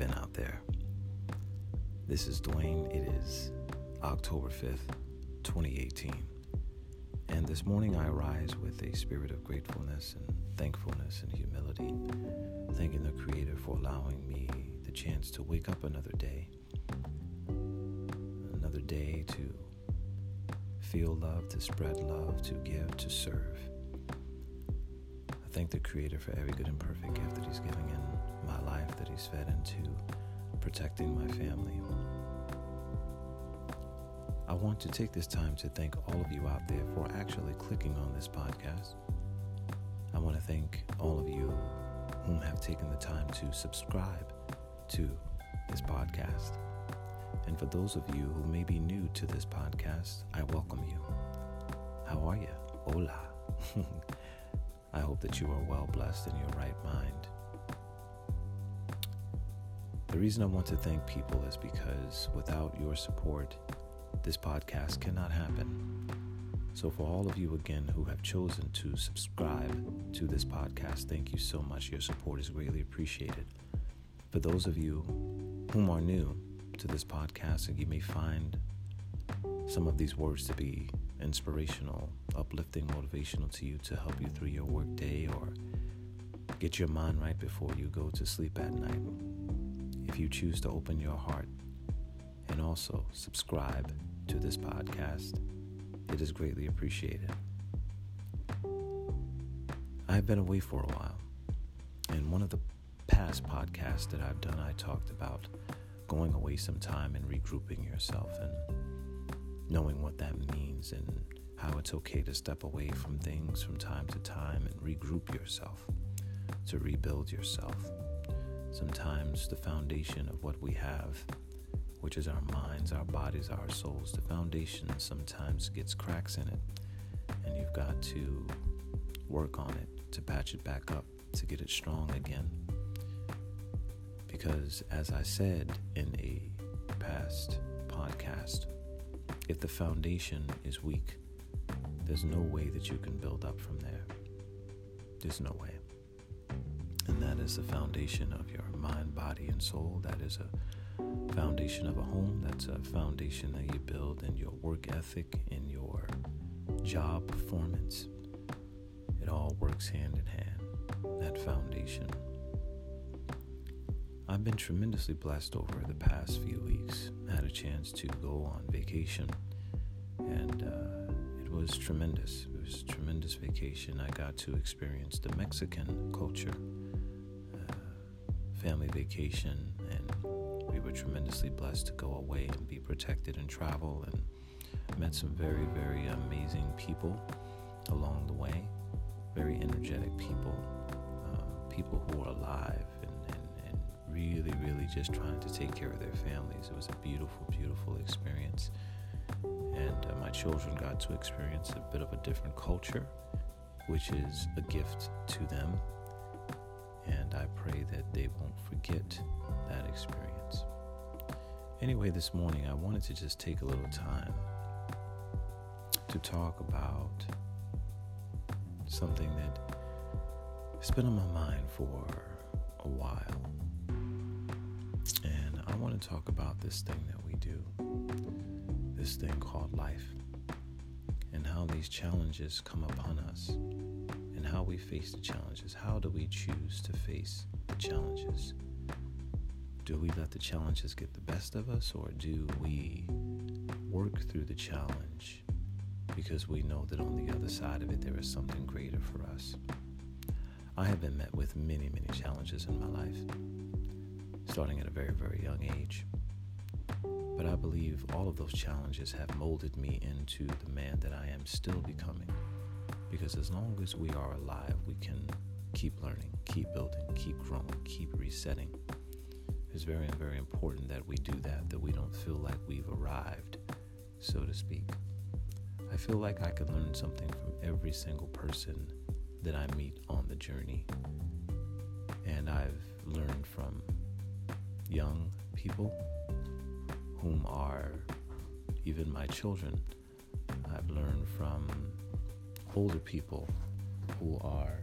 been out there? This is Dwayne. It is October 5th, 2018. And this morning I rise with a spirit of gratefulness and thankfulness and humility, thanking the Creator for allowing me the chance to wake up another day, another day to feel love, to spread love, to give, to serve. I thank the Creator for every good and perfect gift that He's giving in my life, that He's fed into protecting my family. I want to take this time to thank all of you out there for actually clicking on this podcast. I want to thank all of you whom have taken the time to subscribe to this podcast. And for those of you who may be new to this podcast, I welcome you. How are you? Hola. I hope that you are well blessed in your right mind. The reason I want to thank people is because without your support, this podcast cannot happen. So, for all of you again who have chosen to subscribe to this podcast, thank you so much. Your support is greatly appreciated. For those of you whom are new, to this podcast, and you may find some of these words to be inspirational, uplifting, motivational to you to help you through your workday or get your mind right before you go to sleep at night. If you choose to open your heart and also subscribe to this podcast, it is greatly appreciated. I've been away for a while, and one of the past podcasts that I've done, I talked about going away some time and regrouping yourself and knowing what that means and how it's okay to step away from things from time to time and regroup yourself, to rebuild yourself. Sometimes the foundation of what we have, which is our minds, our bodies, our souls, the foundation sometimes gets cracks in it, and you've got to work on it to patch it back up, to get it strong again. Because, as I said in a past podcast, if the foundation is weak, there's no way that you can build up from there. There's no way. And that is the foundation of mind, body, and soul. That is a foundation of a home. That's a foundation that you build in your work ethic, in your job performance. It all works hand in hand. That foundation I've been tremendously blessed over the past few weeks. I had a chance to go on vacation, and uh, it was tremendous. It was a tremendous vacation. I got to experience the Mexican culture, family vacation, and we were tremendously blessed to go away and be protected and travel, and met some very, very amazing people along the way. Very energetic people, uh, people who are alive and really, really just trying to take care of their families. It was a beautiful, beautiful experience. And uh, my children got to experience a bit of a different culture, which is a gift to them. And I pray that they won't forget that experience. Anyway, this morning I wanted to just take a little time to talk about something that has been on my mind for a while And I want to talk about this thing that we do, this thing called life, and how these challenges come upon us, and how we face the challenges. How do we choose to face the challenges? Do we let the challenges get the best of us, or do we work through the challenge because we know that on the other side of it there is something greater for us? I have been met with many, many challenges in my life starting at a very, very young age. But I believe all of those challenges have molded me into the man that I am still becoming. Because as long as we are alive, we can keep learning, keep building, keep growing, keep resetting. It's very, very important that we do that, that we don't feel like we've arrived, so to speak. I feel like I can learn something from every single person that I meet on the journey. And I've learned from young people whom are even my children. I've learned from older people who are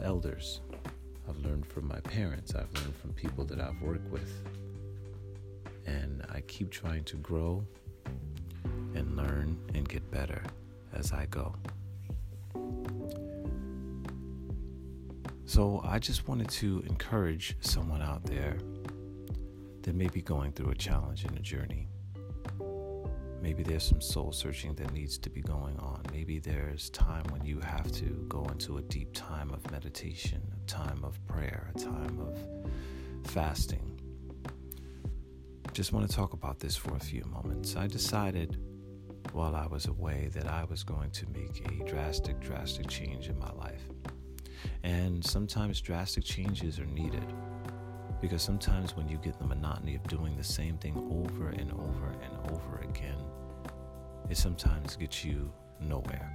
elders. I've learned from my parents, I've learned from people that I've worked with. And I keep trying to grow and learn and get better as I go. So I just wanted to encourage someone out there that may be going through a challenge in a journey. Maybe there's some soul searching that needs to be going on. Maybe there's time when you have to go into a deep time of meditation, a time of prayer, a time of fasting. Just want to talk about this for a few moments. I decided while I was away that I was going to make a drastic, drastic change in my life. And sometimes drastic changes are needed because sometimes when you get the monotony of doing the same thing over and over and over again, it sometimes gets you nowhere.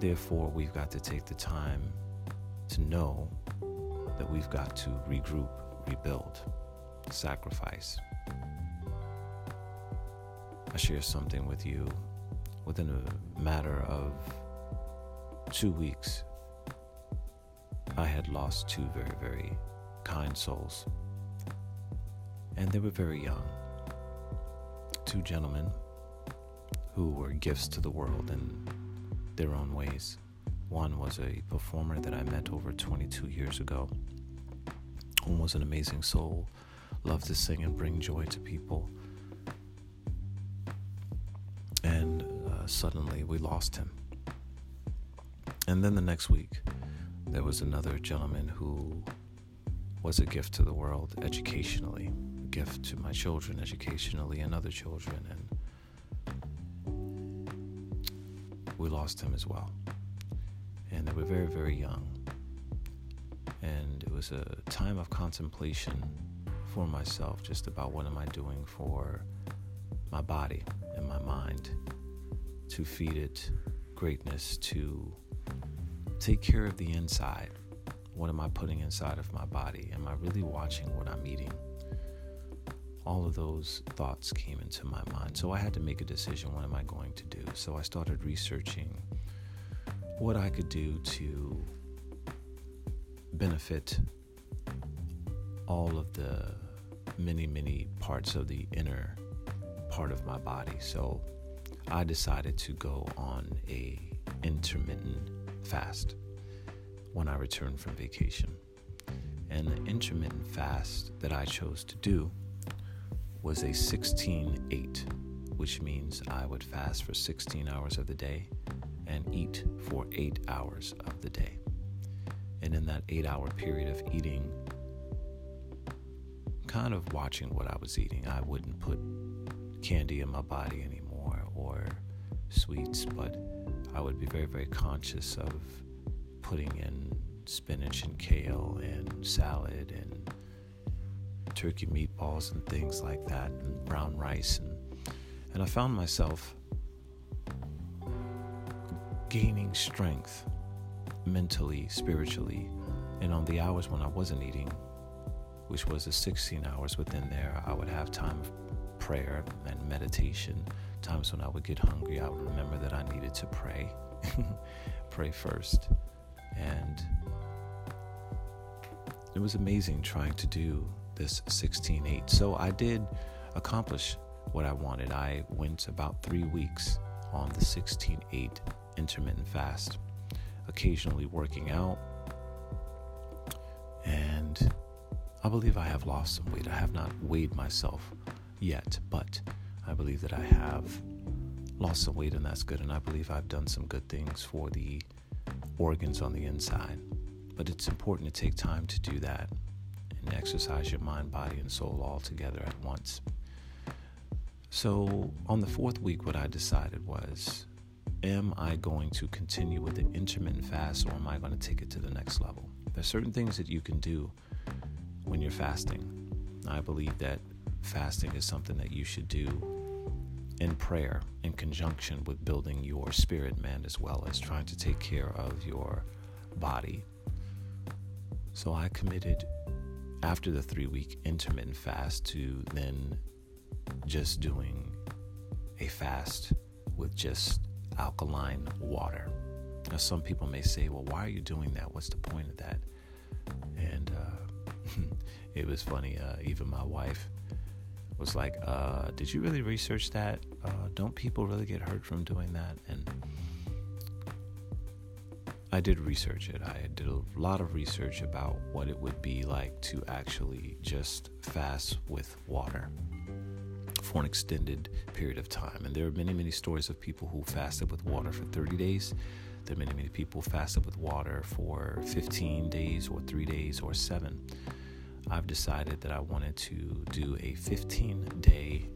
Therefore, we've got to take the time to know that we've got to regroup, rebuild, sacrifice. I share something with you within a matter of two weeks. I had lost two very, very kind souls, and they were very young. Two gentlemen who were gifts to the world in their own ways. One was a performer that I met over 22 years ago, who was an amazing soul, loved to sing and bring joy to people. And uh, suddenly we lost him. And then the next week, there was another gentleman who was a gift to the world educationally, a gift to my children educationally and other children. And we lost him as well. And they were very, very young. And it was a time of contemplation for myself just about what am I doing for my body and my mind to feed it greatness, to take care of the inside. What am I putting inside of my body? Am I really watching what I'm eating? all of those thoughts came into my mind. So I had to make a decision what am I going to do? So I started researching what I could do to benefit all of the many, many parts of the inner part of my body. So I decided to go on a intermittent fast when I returned from vacation. And the intermittent fast that I chose to do was a 16 8, which means I would fast for 16 hours of the day and eat for 8 hours of the day. And in that 8 hour period of eating, kind of watching what I was eating, I wouldn't put candy in my body anymore or sweets, but I would be very, very conscious of putting in spinach and kale and salad and turkey meatballs and things like that, and brown rice. And, and I found myself gaining strength mentally, spiritually, and on the hours when I wasn't eating, which was the 16 hours within there, I would have time of prayer and meditation. Times when I would get hungry, I would remember that I needed to pray, pray first. And it was amazing trying to do this 16.8. So I did accomplish what I wanted. I went about three weeks on the 16.8 intermittent fast, occasionally working out. And I believe I have lost some weight. I have not weighed myself yet, but I believe that I have lost some weight, and that's good. And I believe I've done some good things for the organs on the inside. But it's important to take time to do that and exercise your mind, body, and soul all together at once. So, on the fourth week, what I decided was am I going to continue with the intermittent fast or am I going to take it to the next level? There's certain things that you can do when you're fasting. I believe that fasting is something that you should do in prayer in conjunction with building your spirit man as well as trying to take care of your body. So I committed after the three week intermittent fast to then just doing a fast with just alkaline water. Now, some people may say, well, why are you doing that? What's the point of that? And uh, it was funny. Uh, even my wife was like, uh, "Did you really research that? Uh, don't people really get hurt from doing that?" And I did research it. I did a lot of research about what it would be like to actually just fast with water for an extended period of time. And there are many, many stories of people who fasted with water for 30 days. There are many, many people fasted with water for 15 days or three days or seven. I've decided that I wanted to do a 15 day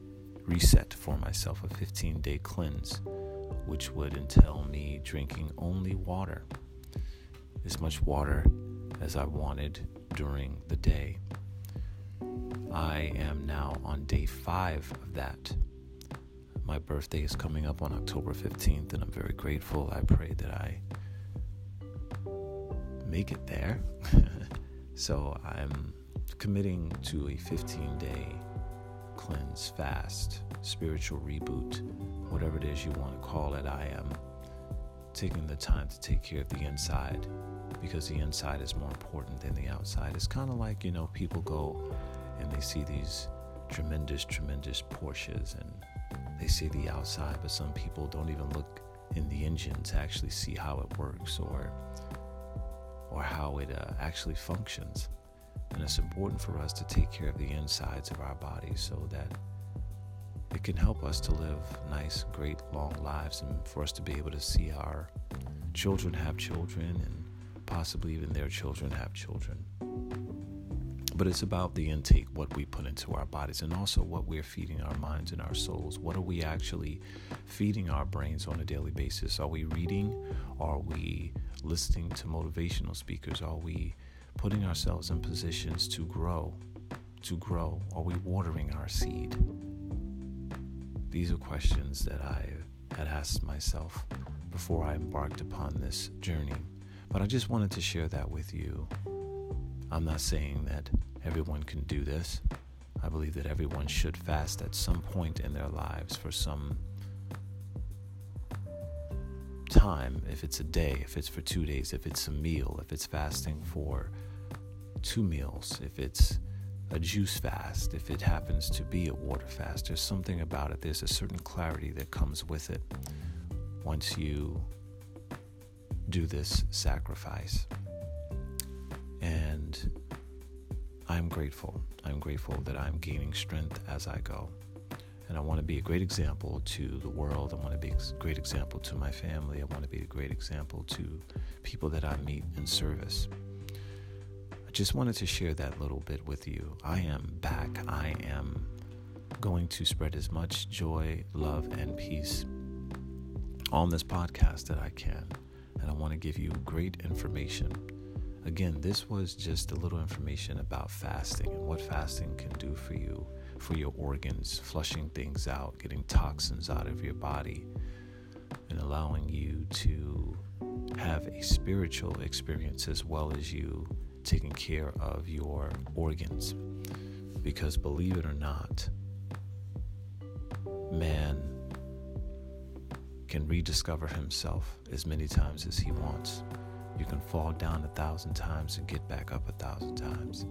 reset for myself, a 15 day cleanse, which would entail me drinking only water, as much water as I wanted during the day. I am now on day five of that. My birthday is coming up on October 15th, and I'm very grateful. I pray that I make it there. so I'm committing to a 15 day cleanse, fast, spiritual reboot, whatever it is you want to call it. I am taking the time to take care of the inside because the inside is more important than the outside. It's kind of like, you know, people go and they see these tremendous, tremendous Porsches and they see the outside, but some people don't even look in the engine to actually see how it works or or how it uh, actually functions. And it's important for us to take care of the insides of our bodies so that it can help us to live nice, great, long lives and for us to be able to see our children have children and possibly even their children have children. But it's about the intake, what we put into our bodies, and also what we're feeding our minds and our souls. What are we actually feeding our brains on a daily basis? Are we reading? Are we listening to motivational speakers? Are we putting ourselves in positions to grow? To grow? Are we watering our seed? These are questions that I had asked myself before I embarked upon this journey. But I just wanted to share that with you I'm not saying that everyone can do this. I believe that everyone should fast at some point in their lives for some time. If it's a day, if it's for two days, if it's a meal, if it's fasting for two meals, if it's a juice fast, if it happens to be a water fast, there's something about it. There's a certain clarity that comes with it once you do this sacrifice. And I'm grateful. I'm grateful that I'm gaining strength as I go. And I want to be a great example to the world. I want to be a great example to my family. I want to be a great example to people that I meet in service. I just wanted to share that little bit with you. I am back. I am going to spread as much joy, love, and peace on this podcast that I can. And I want to give you great information Again, this was just a little information about fasting and what fasting can do for you, for your organs, flushing things out, getting toxins out of your body, and allowing you to have a spiritual experience as well as you taking care of your organs. Because believe it or not, man can rediscover himself as many times as he wants. You can fall down a thousand times and get back up a thousand times.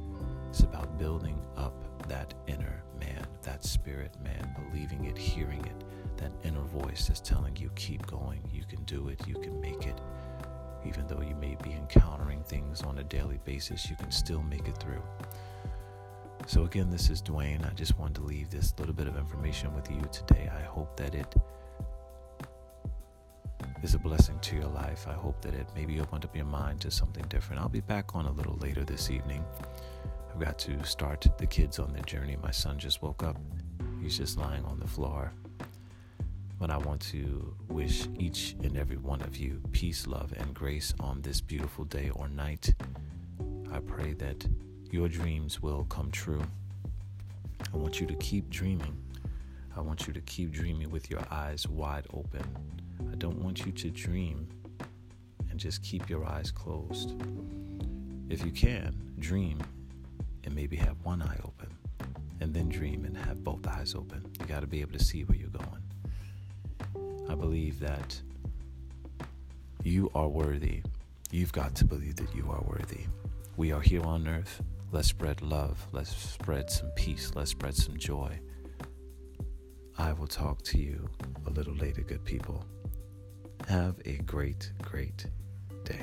It's about building up that inner man, that spirit man, believing it, hearing it, that inner voice that's telling you, keep going, you can do it, you can make it. Even though you may be encountering things on a daily basis, you can still make it through. So, again, this is Dwayne. I just wanted to leave this little bit of information with you today. I hope that it is a blessing to your life. I hope that it maybe opened up your mind to something different. I'll be back on a little later this evening. I've got to start the kids on their journey. My son just woke up, he's just lying on the floor. But I want to wish each and every one of you peace, love, and grace on this beautiful day or night. I pray that your dreams will come true. I want you to keep dreaming. I want you to keep dreaming with your eyes wide open I don't want you to dream and just keep your eyes closed. If you can, dream and maybe have one eye open and then dream and have both eyes open. You got to be able to see where you're going. I believe that you are worthy. You've got to believe that you are worthy. We are here on earth. Let's spread love. Let's spread some peace. Let's spread some joy. I will talk to you a little later, good people. Have a great, great day.